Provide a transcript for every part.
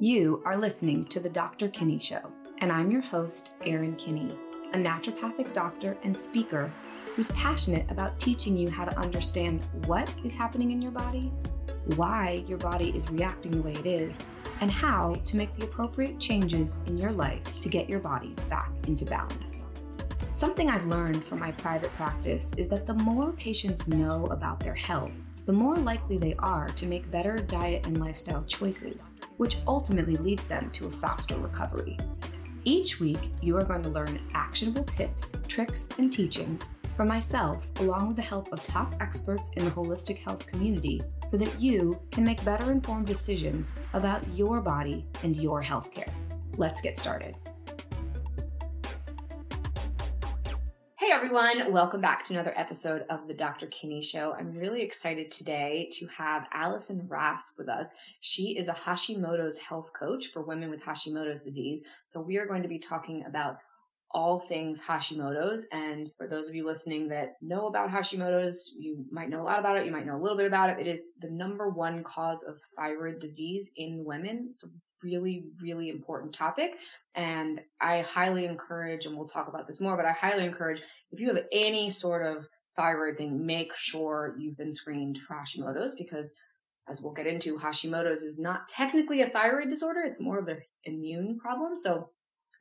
You are listening to The Dr. Kinney Show, and I'm your host, Erin Kinney, a naturopathic doctor and speaker who's passionate about teaching you how to understand what is happening in your body, why your body is reacting the way it is, and how to make the appropriate changes in your life to get your body back into balance. Something I've learned from my private practice is that the more patients know about their health, the more likely they are to make better diet and lifestyle choices, which ultimately leads them to a faster recovery. Each week, you are going to learn actionable tips, tricks, and teachings from myself, along with the help of top experts in the holistic health community, so that you can make better informed decisions about your body and your healthcare. Let's get started. Everyone, welcome back to another episode of the Dr. Kinney Show. I'm really excited today to have Allison Rassp with us. She is a Hashimoto's health coach for women with Hashimoto's disease. So we are going to be talking about all things Hashimoto's. And for those of you listening that know about Hashimoto's, you might know a lot about it. You might know a little bit about it. It is the number one cause of thyroid disease in women. It's a really, really important topic. And I highly encourage, and we'll talk about this more, but I highly encourage if you have any sort of thyroid thing, make sure you've been screened for Hashimoto's because as we'll get into, Hashimoto's is not technically a thyroid disorder. It's more of an immune problem. So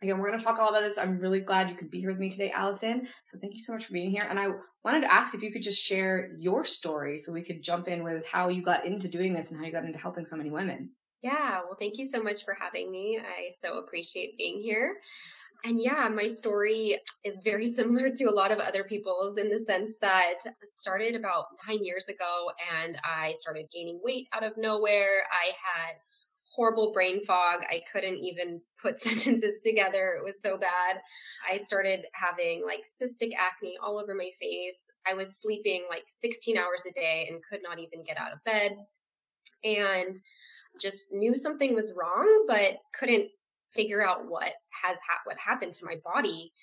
Again, we're going to talk all about this. I'm really glad you could be here with me today, Allison. So thank you so much for being here. And I wanted to ask if you could just share your story so we could jump in with how you got into doing this and how you got into helping so many women. Yeah, well, thank you so much for having me. I so appreciate being here. And yeah, my story is very similar to a lot of other people's in the sense that it started about nine years ago and I started gaining weight out of nowhere. I had horrible brain fog. I couldn't even put sentences together. It was so bad. I started having like cystic acne all over my face. I was sleeping like 16 hours a day and could not even get out of bed. And just knew something was wrong, but couldn't figure out what has ha- what happened to my body.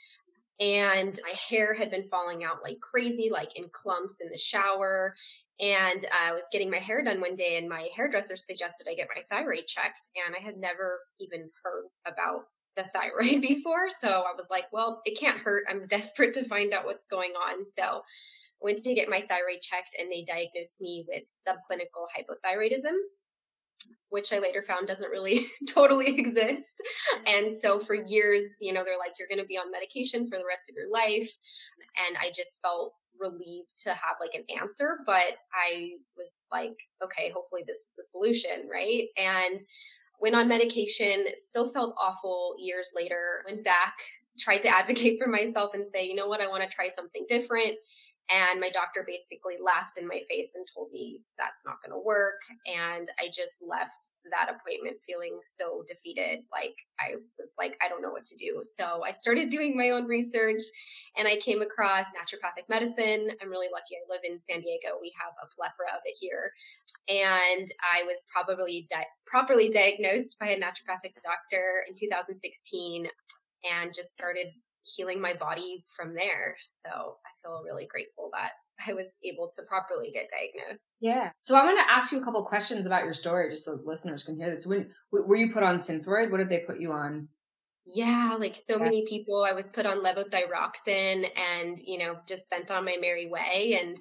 And my hair had been falling out like crazy, like in clumps in the shower. And I was getting my hair done one day, and my hairdresser suggested I get my thyroid checked. And I had never even heard about the thyroid before. So I was like, well, it can't hurt. I'm desperate to find out what's going on. So went to get my thyroid checked, and they diagnosed me with subclinical hypothyroidism, which I later found doesn't really totally exist. And so for mm-hmm. years, you know, they're like, you're going to be on medication for the rest of your life. And I just felt relieved to have like an answer, but I was like, okay, hopefully this is the solution, right? And went on medication, still felt awful years later, went back, tried to advocate for myself and say, you know what, I want to try something different. And my doctor basically laughed in my face and told me that's not going to work. And I just left that appointment feeling so defeated. Like I was like, I don't know what to do. So I started doing my own research and I came across naturopathic medicine. I'm really lucky. I live in San Diego. We have a plethora of it here. And I was probably di- properly diagnosed by a naturopathic doctor in 2016 and just started healing my body from there. So I feel really grateful that I was able to properly get diagnosed. Yeah. So I want to ask you a couple questions about your story, just so listeners can hear this. When were you put on Synthroid? What did they put you on? Yeah, like so yeah. many people, I was put on levothyroxine and you know just sent on my merry way, and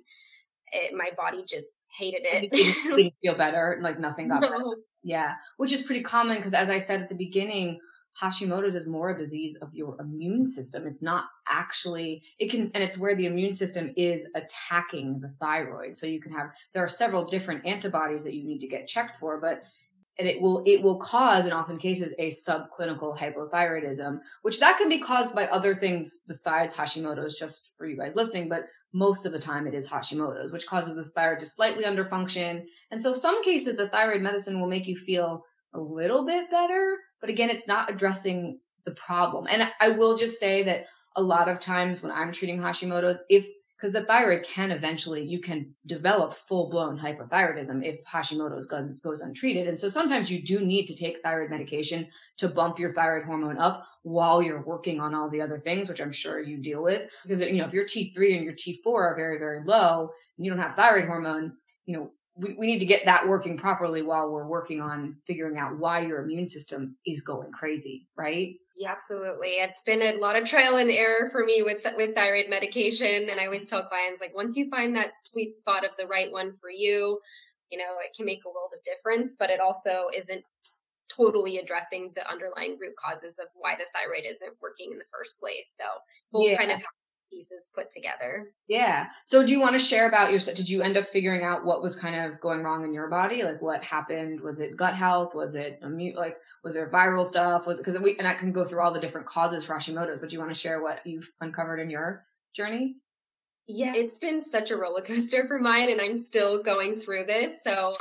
it, my body just hated it. didn't feel better, like nothing got no. better. Yeah, which is pretty common because, as I said at the beginning, Hashimoto's is more a disease of your immune system. It's not actually, it can, and it's where the immune system is attacking the thyroid. So you can have, there are several different antibodies that you need to get checked for, but and it will it will cause in often cases a subclinical hypothyroidism which that can be caused by other things besides hashimoto's just for you guys listening but most of the time it is hashimoto's which causes the thyroid to slightly underfunction and so some cases the thyroid medicine will make you feel a little bit better but again, it's not addressing the problem. And I will just say that a lot of times when I'm treating Hashimoto's, if because the thyroid can eventually you can develop full blown hypothyroidism if Hashimoto's goes, goes untreated. And so sometimes you do need to take thyroid medication to bump your thyroid hormone up while you're working on all the other things, which I'm sure you deal with. Because you know if your T3 and your T4 are very very low and you don't have thyroid hormone, you know we, we need to get that working properly while we're working on figuring out why your immune system is going crazy, right? Yeah, absolutely. It's been a lot of trial and error for me with with thyroid medication, and I always tell clients like once you find that sweet spot of the right one for you, you know, it can make a world of difference, but it also isn't totally addressing the underlying root causes of why the thyroid isn't working in the first place. So both yeah. kind of pieces put together. Yeah. So do you want to share about your set did you end up figuring out what was kind of going wrong in your body? Like what happened? Was it gut health? Was it immune like was there viral stuff? Was it because we and I can go through all the different causes for Hashimoto's, but do you want to share what you've uncovered in your journey? Yeah, it's been such a roller coaster for mine and I'm still going through this. So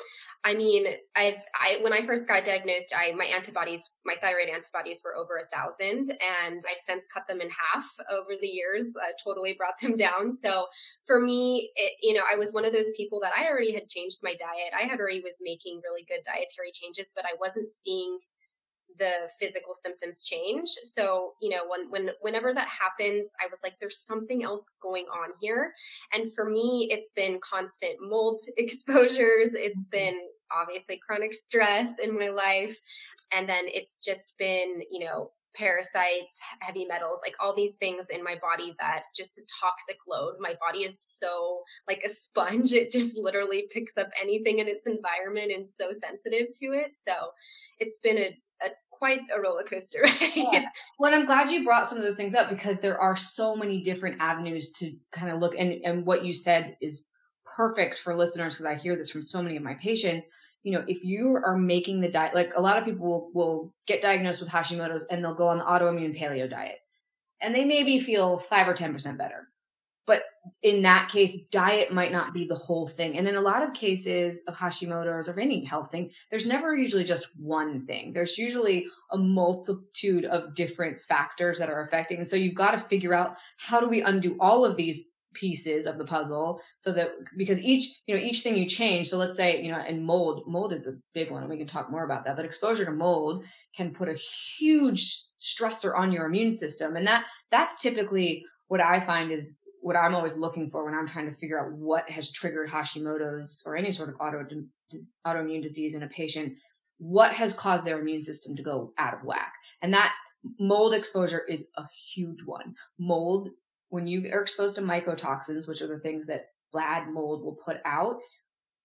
I mean, I've I when I first got diagnosed, I my antibodies, my thyroid antibodies were over a thousand, and I've since cut them in half over the years. I totally brought them down. So for me, it, you know, I was one of those people that I already had changed my diet. I had already was making really good dietary changes, but I wasn't seeing the physical symptoms change. So, you know, when when whenever that happens, I was like there's something else going on here. And for me, it's been constant mold exposures, it's mm-hmm. been obviously chronic stress in my life, and then it's just been, you know, parasites, heavy metals, like all these things in my body that just the toxic load. My body is so like a sponge. It just literally picks up anything in its environment and so sensitive to it. So it's been a, a quite a roller coaster right? Yeah. Well, I'm glad you brought some of those things up because there are so many different avenues to kind of look and and what you said is perfect for listeners because I hear this from so many of my patients. You know, if you are making the diet, like a lot of people will, will get diagnosed with Hashimoto's and they'll go on the autoimmune paleo diet and they maybe feel five or 10% better. But in that case, diet might not be the whole thing. And in a lot of cases of Hashimoto's or any health thing, there's never usually just one thing. There's usually a multitude of different factors that are affecting. So you've got to figure out how do we undo all of these pieces of the puzzle so that because each you know each thing you change so let's say you know and mold mold is a big one and we can talk more about that but exposure to mold can put a huge stressor on your immune system and that that's typically what i find is what I'm always looking for when I'm trying to figure out what has triggered Hashimoto's or any sort of auto, autoimmune disease in a patient, what has caused their immune system to go out of whack. And that mold exposure is a huge one. Mold, when you are exposed to mycotoxins, which are the things that bad mold will put out,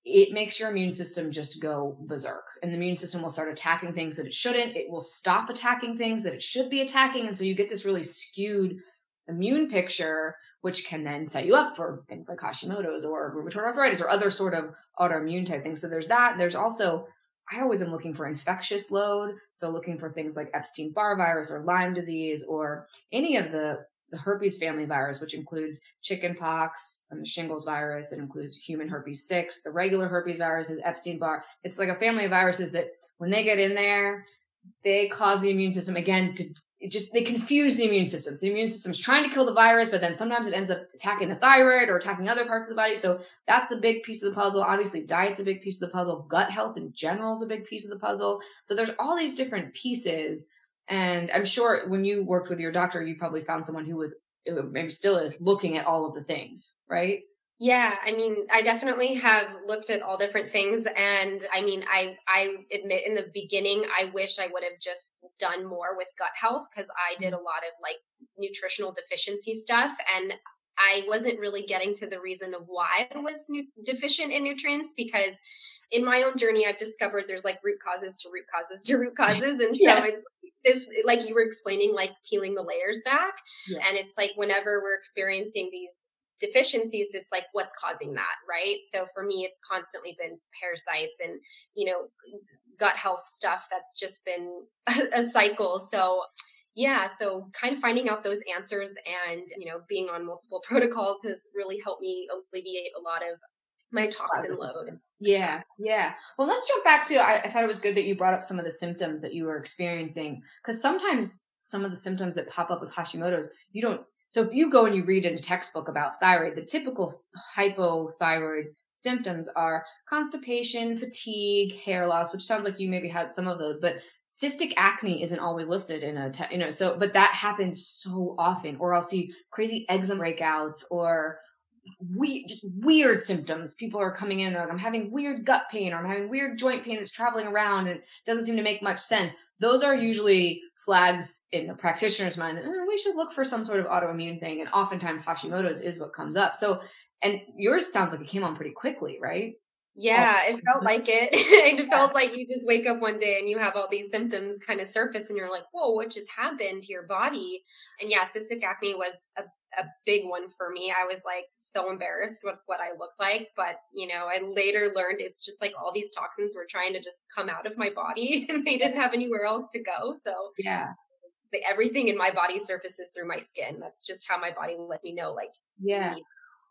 it makes your immune system just go berserk. And the immune system will start attacking things that it shouldn't. It will stop attacking things that it should be attacking. And so you get this really skewed immune picture which can then set you up for things like Hashimoto's or rheumatoid arthritis or other sort of autoimmune type things. So there's that. There's also, I always am looking for infectious load. So looking for things like Epstein Barr virus or Lyme disease or any of the the herpes family virus, which includes chickenpox and the shingles virus. It includes human herpes 6. The regular herpes virus is Epstein Barr. It's like a family of viruses that when they get in there, they cause the immune system again to it just they confuse the immune system. So the immune system's trying to kill the virus, but then sometimes it ends up attacking the thyroid or attacking other parts of the body. So that's a big piece of the puzzle. Obviously, diet's a big piece of the puzzle. Gut health in general is a big piece of the puzzle. So there's all these different pieces. And I'm sure when you worked with your doctor, you probably found someone who was maybe still is looking at all of the things, right? Yeah, I mean, I definitely have looked at all different things and I mean, I I admit in the beginning I wish I would have just done more with gut health because I did a lot of like nutritional deficiency stuff and I wasn't really getting to the reason of why I was nu- deficient in nutrients because in my own journey I've discovered there's like root causes to root causes to root causes and yeah. so it's this like you were explaining like peeling the layers back yeah. and it's like whenever we're experiencing these deficiencies it's like what's causing that right so for me it's constantly been parasites and you know gut health stuff that's just been a, a cycle so yeah so kind of finding out those answers and you know being on multiple protocols has really helped me alleviate a lot of my toxin load. Yeah, yeah. Well, let's jump back to. I, I, thought it was good that you brought up some of the symptoms that you were experiencing because sometimes some of the symptoms that pop up with Hashimoto's you don't so if you go and you read in a textbook about thyroid, the typical hypothyroid symptoms are constipation, fatigue, hair loss, which sounds like you maybe had some of those, but cystic acne isn't always listed in a, te- you know, so, but that happens so often, or I'll see crazy eczema breakouts or we just weird symptoms. People are coming in like, I'm having weird gut pain or I'm having weird joint pain that's traveling around and doesn't seem to make much sense. Those are usually flags in a practitioner's mind that oh, we should look for some sort of autoimmune thing. And oftentimes Hashimoto's is what comes up. So, and yours sounds like it came on pretty quickly, right? Yeah, it felt mm-hmm. like it. it yeah. felt like you just wake up one day and you have all these symptoms kind of surface and you're like, whoa, what just happened to your body? And yeah, cystic acne was a, a big one for me. I was like so embarrassed with what I looked like. But, you know, I later learned it's just like all these toxins were trying to just come out of my body and they didn't have anywhere else to go. So, yeah. The, everything in my body surfaces through my skin. That's just how my body lets me know, like, yeah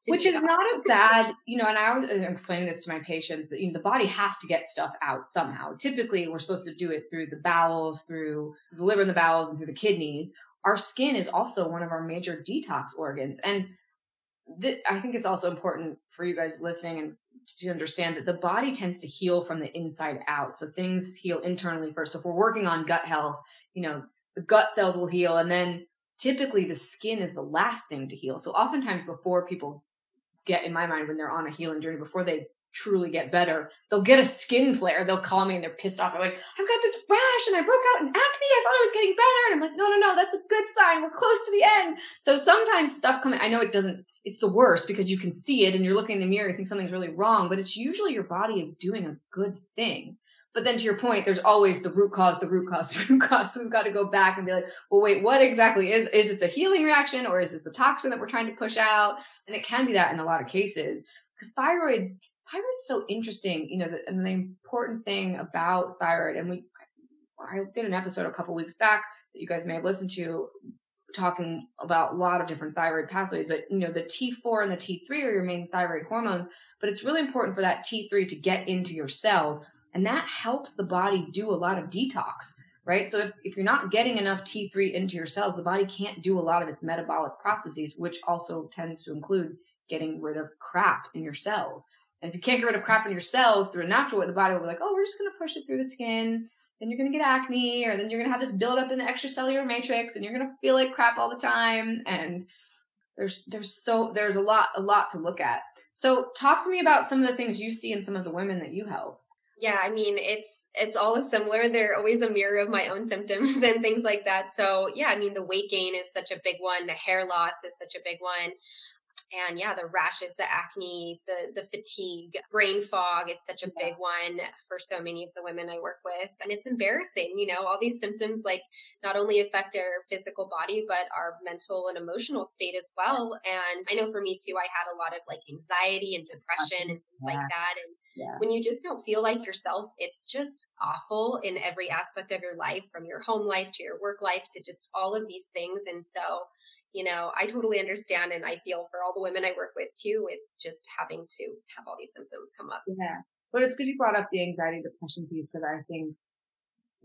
which is not a bad, you know, and I was explaining this to my patients that you know the body has to get stuff out somehow. Typically, we're supposed to do it through the bowels, through the liver and the bowels, and through the kidneys. Our skin is also one of our major detox organs, and th- I think it's also important for you guys listening and to understand that the body tends to heal from the inside out. So things heal internally first. So if we're working on gut health, you know, the gut cells will heal, and then typically the skin is the last thing to heal. So oftentimes before people get in my mind when they're on a healing journey before they truly get better, they'll get a skin flare. They'll call me and they're pissed off. They're like, I've got this rash and I broke out in acne. I thought I was getting better. And I'm like, no, no, no, that's a good sign. We're close to the end. So sometimes stuff coming, I know it doesn't, it's the worst because you can see it and you're looking in the mirror, you think something's really wrong, but it's usually your body is doing a good thing. But then to your point, there's always the root cause, the root cause, the root cause. So we've got to go back and be like, well, wait, what exactly is is this a healing reaction or is this a toxin that we're trying to push out? And it can be that in a lot of cases. Because thyroid, thyroid's so interesting, you know, the, and the important thing about thyroid, and we I did an episode a couple weeks back that you guys may have listened to talking about a lot of different thyroid pathways, but you know, the T4 and the T3 are your main thyroid hormones, but it's really important for that T3 to get into your cells and that helps the body do a lot of detox, right? So if, if you're not getting enough T3 into your cells, the body can't do a lot of its metabolic processes, which also tends to include getting rid of crap in your cells. And if you can't get rid of crap in your cells through a natural way, the body will be like, oh, we're just going to push it through the skin. Then you're going to get acne, or then you're going to have this buildup in the extracellular matrix, and you're going to feel like crap all the time. And there's there's so there's a lot a lot to look at. So talk to me about some of the things you see in some of the women that you help. Yeah, I mean, it's it's all similar. They're always a mirror of my own symptoms and things like that. So, yeah, I mean, the weight gain is such a big one. The hair loss is such a big one and yeah the rashes the acne the the fatigue brain fog is such a big one for so many of the women i work with and it's embarrassing you know all these symptoms like not only affect our physical body but our mental and emotional state as well and i know for me too i had a lot of like anxiety and depression and things yeah. like that and yeah. when you just don't feel like yourself it's just awful in every aspect of your life from your home life to your work life to just all of these things and so you know, I totally understand and I feel for all the women I work with too, with just having to have all these symptoms come up. Yeah. But it's good you brought up the anxiety depression piece because I think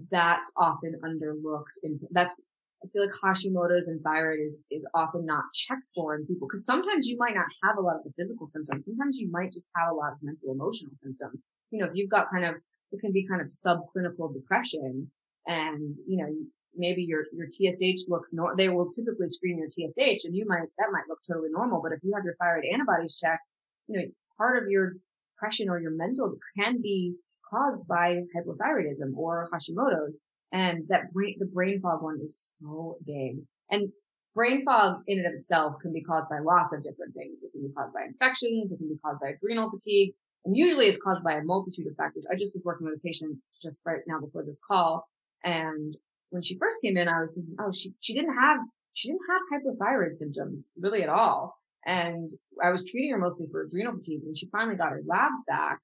that's often underlooked and that's I feel like Hashimoto's and thyroid is, is often not checked for in people because sometimes you might not have a lot of the physical symptoms. Sometimes you might just have a lot of mental emotional symptoms. You know, if you've got kind of, it can be kind of subclinical depression and, you know, maybe your your TSH looks normal. they will typically screen your TSH and you might that might look totally normal but if you have your thyroid antibodies checked you know part of your depression or your mental can be caused by hypothyroidism or Hashimoto's and that brain the brain fog one is so big and brain fog in and of itself can be caused by lots of different things it can be caused by infections it can be caused by adrenal fatigue and usually it's caused by a multitude of factors I just was working with a patient just right now before this call and when she first came in, I was thinking, oh, she, she didn't have, she didn't have hypothyroid symptoms really at all. And I was treating her mostly for adrenal fatigue and she finally got her labs back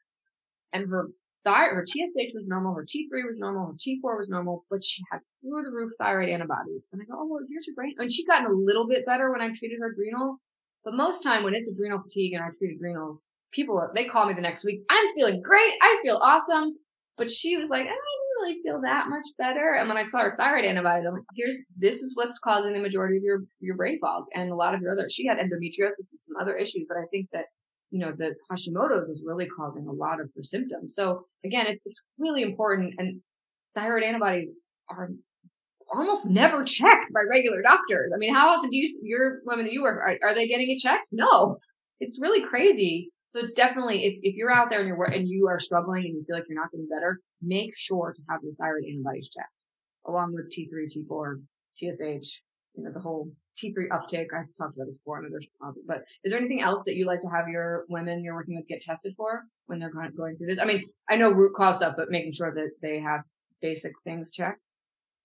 and her thyroid, her TSH was normal, her T3 was normal, her T4 was normal, but she had through the roof thyroid antibodies. And I go, oh, well, here's your brain. And she gotten a little bit better when I treated her adrenals. But most time when it's adrenal fatigue and I treat adrenals, people they call me the next week. I'm feeling great. I feel awesome. But she was like, I really feel that much better. And when I saw her thyroid antibody, I'm like, here's this is what's causing the majority of your your brain fog and a lot of your other. She had endometriosis and some other issues, but I think that you know the Hashimoto is really causing a lot of her symptoms. So again, it's it's really important. And thyroid antibodies are almost never checked by regular doctors. I mean, how often do you your women that you work are, are they getting it checked? No. it's really crazy. So it's definitely if, if you're out there and you're and you are struggling and you feel like you're not getting better, make sure to have your thyroid antibodies checked along with T3, T4, TSH, you know, the whole T3 uptake. I've talked about this before. I know uh, but is there anything else that you like to have your women you're working with get tested for when they're going through this? I mean, I know root cause stuff, but making sure that they have basic things checked.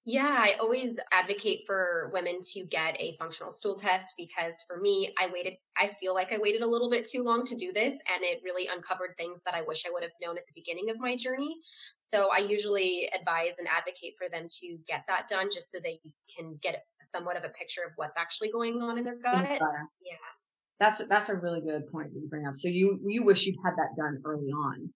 Yeah, I always advocate for women to get a functional stool test because for me, I waited, I feel like I waited a little bit too long to do this and it really uncovered things that I wish I would have known at the beginning of my journey. So I usually advise and advocate for them to get that done just so they can get somewhat of a picture of what's actually going on in their gut. Yeah. That's that's a really good point that you bring up. So you you wish you'd had that done early on.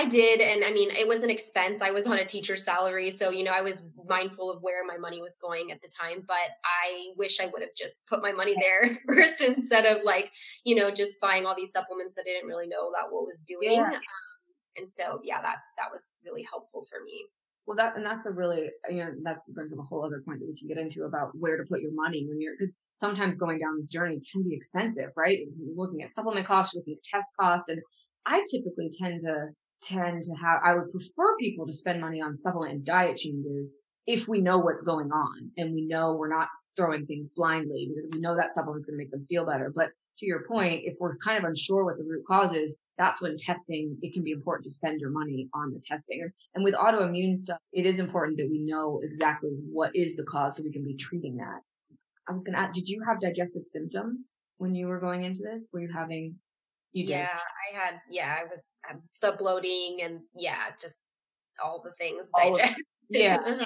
I did. And I mean, it was an expense. I was on a teacher's salary. So, you know, I was mindful of where my money was going at the time. But I wish I would have just put my money there first instead of like, you know, just buying all these supplements that I didn't really know that what was doing. Yeah. Um, and so, yeah, that's, that was really helpful for me. Well, that, and that's a really, you know, that brings up a whole other point that we can get into about where to put your money when you're, because sometimes going down this journey can be expensive, right? looking at supplement costs, looking at test costs. And I typically tend to tend to have, I would prefer people to spend money on supplement and diet changes if we know what's going on and we know we're not throwing things blindly because we know that supplement's going to make them feel better. But to your point, if we're kind of unsure what the root cause is, that's when testing, it can be important to spend your money on the testing. And with autoimmune stuff, it is important that we know exactly what is the cause so we can be treating that. I was going to ask, did you have digestive symptoms when you were going into this? Were you having, you did? Yeah, I had, yeah, I was the bloating and yeah, just all the things all digest. Of, yeah. Uh-huh.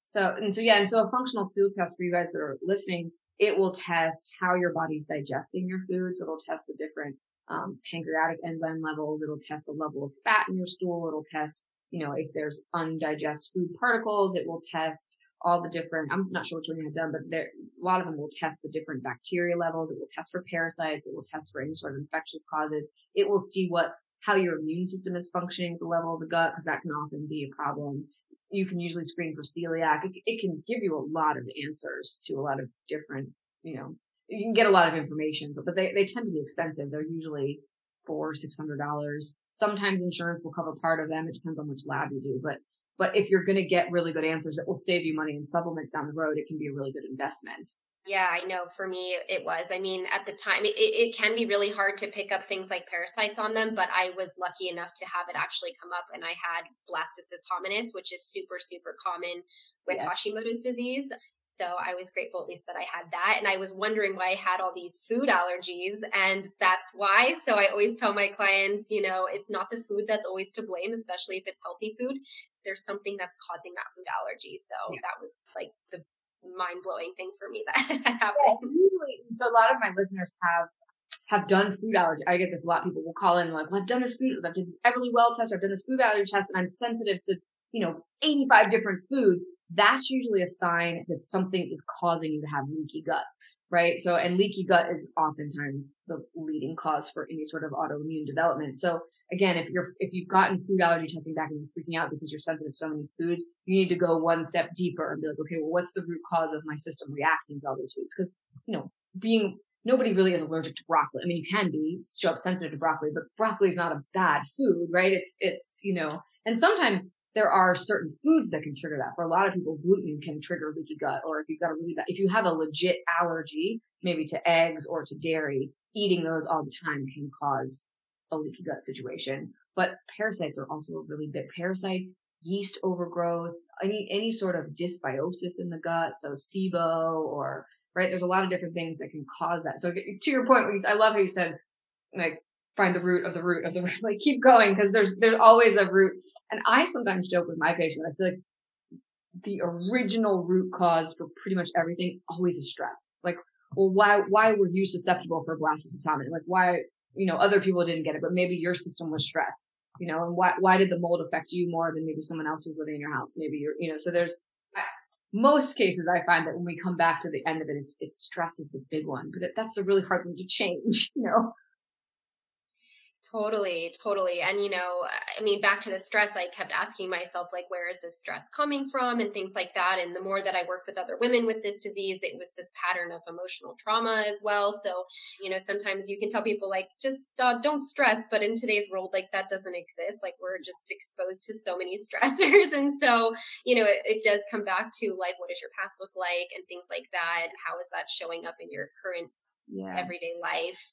so and so yeah, and so a functional food test for you guys that are listening, it will test how your body's digesting your foods. It'll test the different um, pancreatic enzyme levels. It'll test the level of fat in your stool. It'll test, you know, if there's undigested food particles. It will test all the different, I'm not sure which one you have done, but there, a lot of them will test the different bacteria levels. It will test for parasites. It will test for any sort of infectious causes. It will see what how your immune system is functioning at the level of the gut, because that can often be a problem. You can usually screen for celiac. It, it can give you a lot of answers to a lot of different, you know, you can get a lot of information, but, but they, they tend to be expensive. They're usually four, six hundred dollars. Sometimes insurance will cover part of them. It depends on which lab you do, but but if you're going to get really good answers that will save you money in supplements down the road, it can be a really good investment. Yeah, I know. For me, it was. I mean, at the time, it, it can be really hard to pick up things like parasites on them, but I was lucky enough to have it actually come up, and I had blastocyst hominis, which is super, super common with yeah. Hashimoto's disease. So I was grateful at least that I had that. And I was wondering why I had all these food allergies. And that's why. So I always tell my clients, you know, it's not the food that's always to blame, especially if it's healthy food. There's something that's causing that food allergy. So yes. that was like the mind blowing thing for me that happened. Yeah, so a lot of my listeners have have done food allergy. I get this a lot. People will call in like, well, I've done this food, I've done this Everlywell test, I've done this food allergy test, and I'm sensitive to, you know, 85 different foods. That's usually a sign that something is causing you to have leaky gut, right? So, and leaky gut is oftentimes the leading cause for any sort of autoimmune development. So again, if you're if you've gotten food allergy testing back and you're freaking out because you're sensitive to so many foods, you need to go one step deeper and be like, okay, well, what's the root cause of my system reacting to all these foods? Because you know, being nobody really is allergic to broccoli. I mean, you can be show up sensitive to broccoli, but broccoli is not a bad food, right? It's it's you know, and sometimes there are certain foods that can trigger that. For a lot of people, gluten can trigger leaky gut, or if you've got a really bad, if you have a legit allergy, maybe to eggs or to dairy, eating those all the time can cause a leaky gut situation. But parasites are also a really big parasites, yeast overgrowth, any any sort of dysbiosis in the gut, so SIBO or right. There's a lot of different things that can cause that. So to your point, I love how you said like find the root of the root of the root. Like keep going because there's there's always a root. And I sometimes joke with my patients. I feel like the original root cause for pretty much everything always is stress. It's like, well, why why were you susceptible for blastocyst Like why you know, other people didn't get it, but maybe your system was stressed, you know, and why, why did the mold affect you more than maybe someone else who's living in your house? Maybe you're, you know, so there's most cases I find that when we come back to the end of it, it's, it's stress is the big one, but that's a really hard one to change, you know? Totally, totally. And, you know, I mean, back to the stress, I kept asking myself, like, where is this stress coming from and things like that. And the more that I worked with other women with this disease, it was this pattern of emotional trauma as well. So, you know, sometimes you can tell people, like, just uh, don't stress. But in today's world, like, that doesn't exist. Like, we're just exposed to so many stressors. And so, you know, it, it does come back to, like, what does your past look like and things like that? How is that showing up in your current yeah. everyday life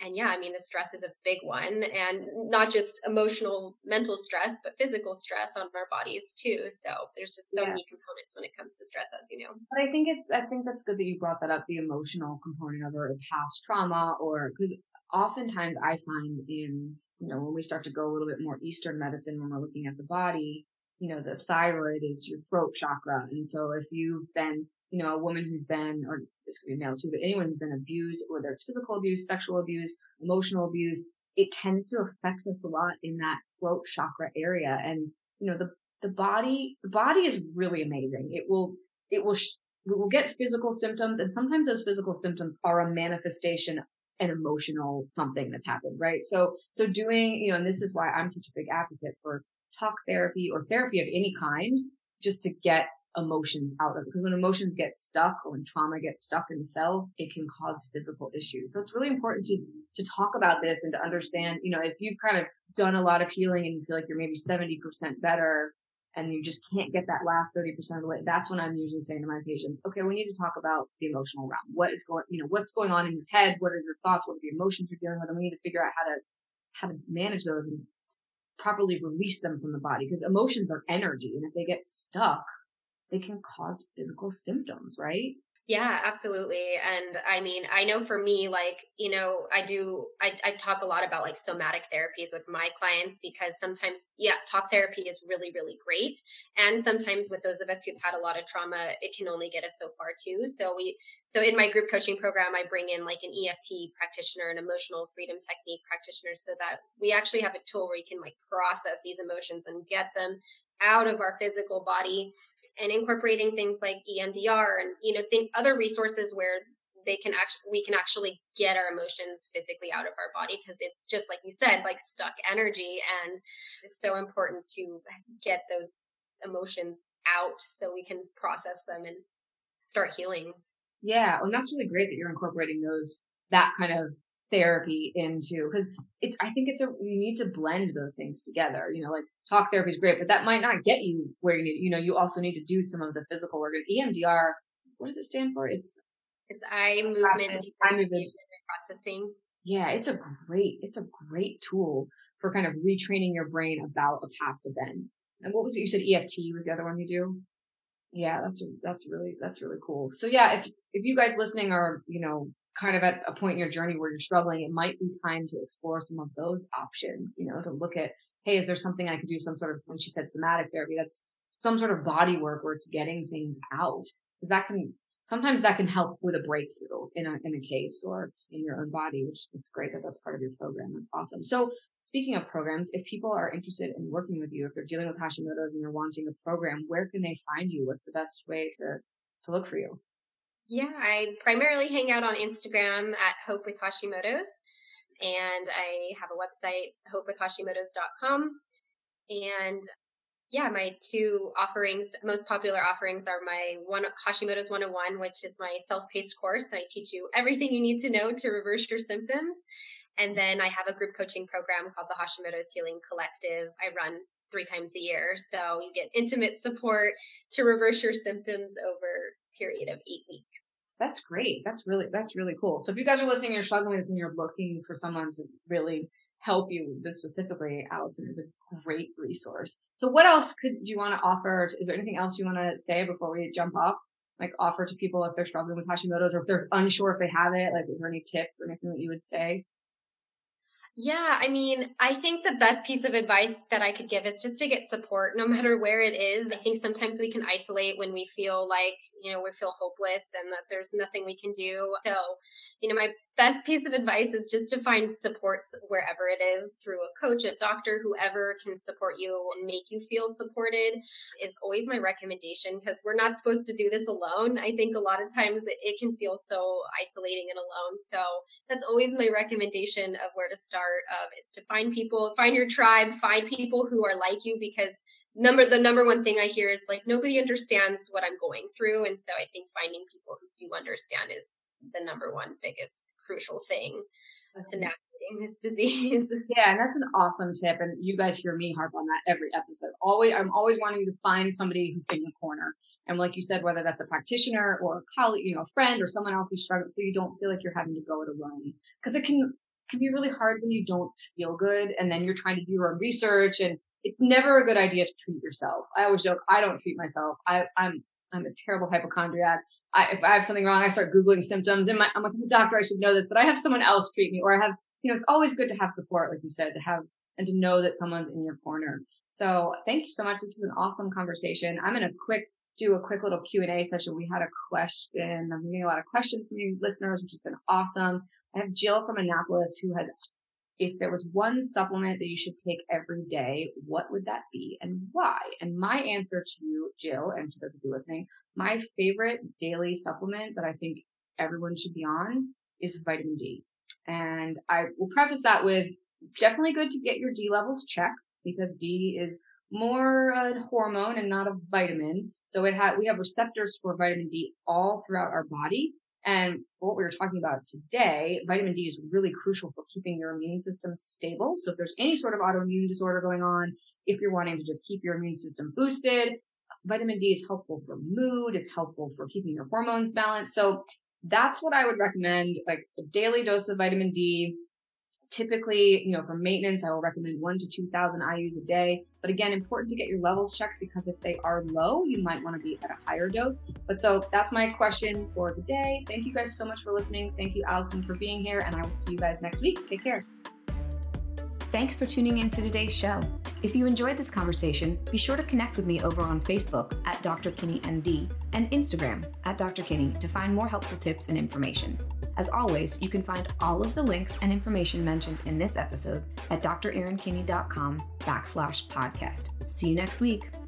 and yeah, I mean, the stress is a big one and not just emotional, mental stress, but physical stress on our bodies too. So there's just so yeah. many components when it comes to stress, as you know. But I think it's, I think that's good that you brought that up, the emotional component of it, past trauma, or because oftentimes I find in, you know, when we start to go a little bit more Eastern medicine, when we're looking at the body, you know, the thyroid is your throat chakra. And so if you've been you know, a woman who's been, or be male too, but anyone who's been abused, whether it's physical abuse, sexual abuse, emotional abuse, it tends to affect us a lot in that throat chakra area. And, you know, the, the body, the body is really amazing. It will, it will, sh- we will get physical symptoms and sometimes those physical symptoms are a manifestation an emotional something that's happened, right? So, so doing, you know, and this is why I'm such a big advocate for talk therapy or therapy of any kind, just to get emotions out of it. Because when emotions get stuck or when trauma gets stuck in the cells, it can cause physical issues. So it's really important to, to talk about this and to understand, you know, if you've kind of done a lot of healing and you feel like you're maybe 70% better and you just can't get that last 30% of the way, that's when I'm usually saying to my patients, okay, we need to talk about the emotional realm. What is going, you know, what's going on in your head? What are your thoughts? What are the emotions you're dealing with? And we need to figure out how to, how to manage those and properly release them from the body because emotions are energy. And if they get stuck, they can cause physical symptoms, right? Yeah, absolutely. And I mean, I know for me, like, you know, I do, I, I talk a lot about like somatic therapies with my clients because sometimes, yeah, talk therapy is really, really great. And sometimes with those of us who've had a lot of trauma, it can only get us so far too. So we, so in my group coaching program, I bring in like an EFT practitioner, an emotional freedom technique practitioner, so that we actually have a tool where you can like process these emotions and get them out of our physical body and incorporating things like EMDR and you know think other resources where they can actually we can actually get our emotions physically out of our body because it's just like you said like stuck energy and it's so important to get those emotions out so we can process them and start healing. Yeah and that's really great that you're incorporating those that kind of therapy into because it's i think it's a you need to blend those things together you know like talk therapy is great but that might not get you where you need you know you also need to do some of the physical work. And emdr what does it stand for? It's it's eye movement eye movement. processing. Yeah it's a great it's a great tool for kind of retraining your brain about a past event. And what was it? You said eft was the other one you do? Yeah that's a, that's really that's really cool. So yeah if if you guys listening are you know kind of at a point in your journey where you're struggling, it might be time to explore some of those options, you know, to look at, hey, is there something I could do? Some sort of, when she said somatic therapy, that's some sort of body work where it's getting things out. Because that can, sometimes that can help with a breakthrough in a, in a case or in your own body, which it's great that that's part of your program. That's awesome. So speaking of programs, if people are interested in working with you, if they're dealing with Hashimoto's and they're wanting a program, where can they find you? What's the best way to, to look for you? Yeah, I primarily hang out on Instagram at Hope with Hashimoto's, and I have a website, hopewithhashimoto's.com. And yeah, my two offerings, most popular offerings are my one Hashimoto's 101, which is my self-paced course. I teach you everything you need to know to reverse your symptoms. And then I have a group coaching program called the Hashimoto's Healing Collective. I run three times a year. So you get intimate support to reverse your symptoms over period of eight weeks. That's great. That's really, that's really cool. So if you guys are listening, you're struggling with this and you're looking for someone to really help you with this specifically, Allison is a great resource. So what else could you want to offer? Is there anything else you want to say before we jump off? Like offer to people if they're struggling with Hashimoto's or if they're unsure if they have it? Like, is there any tips or anything that you would say? Yeah, I mean, I think the best piece of advice that I could give is just to get support no matter where it is. I think sometimes we can isolate when we feel like, you know, we feel hopeless and that there's nothing we can do. So, you know, my best piece of advice is just to find supports wherever it is through a coach, a doctor, whoever can support you and make you feel supported is always my recommendation because we're not supposed to do this alone. I think a lot of times it, can feel so isolating and alone. So that's always my recommendation of where to start of is to find people, find your tribe, find people who are like you because number the number one thing I hear is like nobody understands what I'm going through. And so I think finding people who do understand is the number one biggest crucial thing to navigating this disease. Yeah, and that's an awesome tip. And you guys hear me harp on that every episode. Always I'm always wanting to find somebody who's in your corner. And like you said, whether that's a practitioner or a colleague, you know, a friend or someone else who's struggling, so you don't feel like you're having to go it alone. Because it can can be really hard when you don't feel good and then you're trying to do your own research and it's never a good idea to treat yourself. I always joke, I don't treat myself. I, I'm I'm a terrible hypochondriac. I, if I have something wrong, I start Googling symptoms and my, I'm like, oh, doctor, I should know this, but I have someone else treat me or I have, you know, it's always good to have support, like you said, to have and to know that someone's in your corner. So thank you so much. This was an awesome conversation. I'm going to quick do a quick little Q&A session. We had a question. I'm getting a lot of questions from you listeners, which has been awesome. I have Jill from Annapolis who has if there was one supplement that you should take every day, what would that be and why? And my answer to you, Jill, and to those of you listening, my favorite daily supplement that I think everyone should be on is vitamin D. And I will preface that with definitely good to get your D levels checked because D is more a hormone and not a vitamin. So it had, we have receptors for vitamin D all throughout our body. And what we were talking about today, vitamin D is really crucial for keeping your immune system stable. So if there's any sort of autoimmune disorder going on, if you're wanting to just keep your immune system boosted, vitamin D is helpful for mood. It's helpful for keeping your hormones balanced. So that's what I would recommend, like a daily dose of vitamin D Typically, you know, for maintenance, I will recommend one to 2000 IUs a day. But again, important to get your levels checked because if they are low, you might want to be at a higher dose. But so that's my question for the day. Thank you guys so much for listening. Thank you, Allison, for being here. And I will see you guys next week. Take care. Thanks for tuning in to today's show. If you enjoyed this conversation, be sure to connect with me over on Facebook at Dr. Kinney ND and Instagram at Dr. Kinney to find more helpful tips and information. As always, you can find all of the links and information mentioned in this episode at drerinkinney.com backslash podcast. See you next week.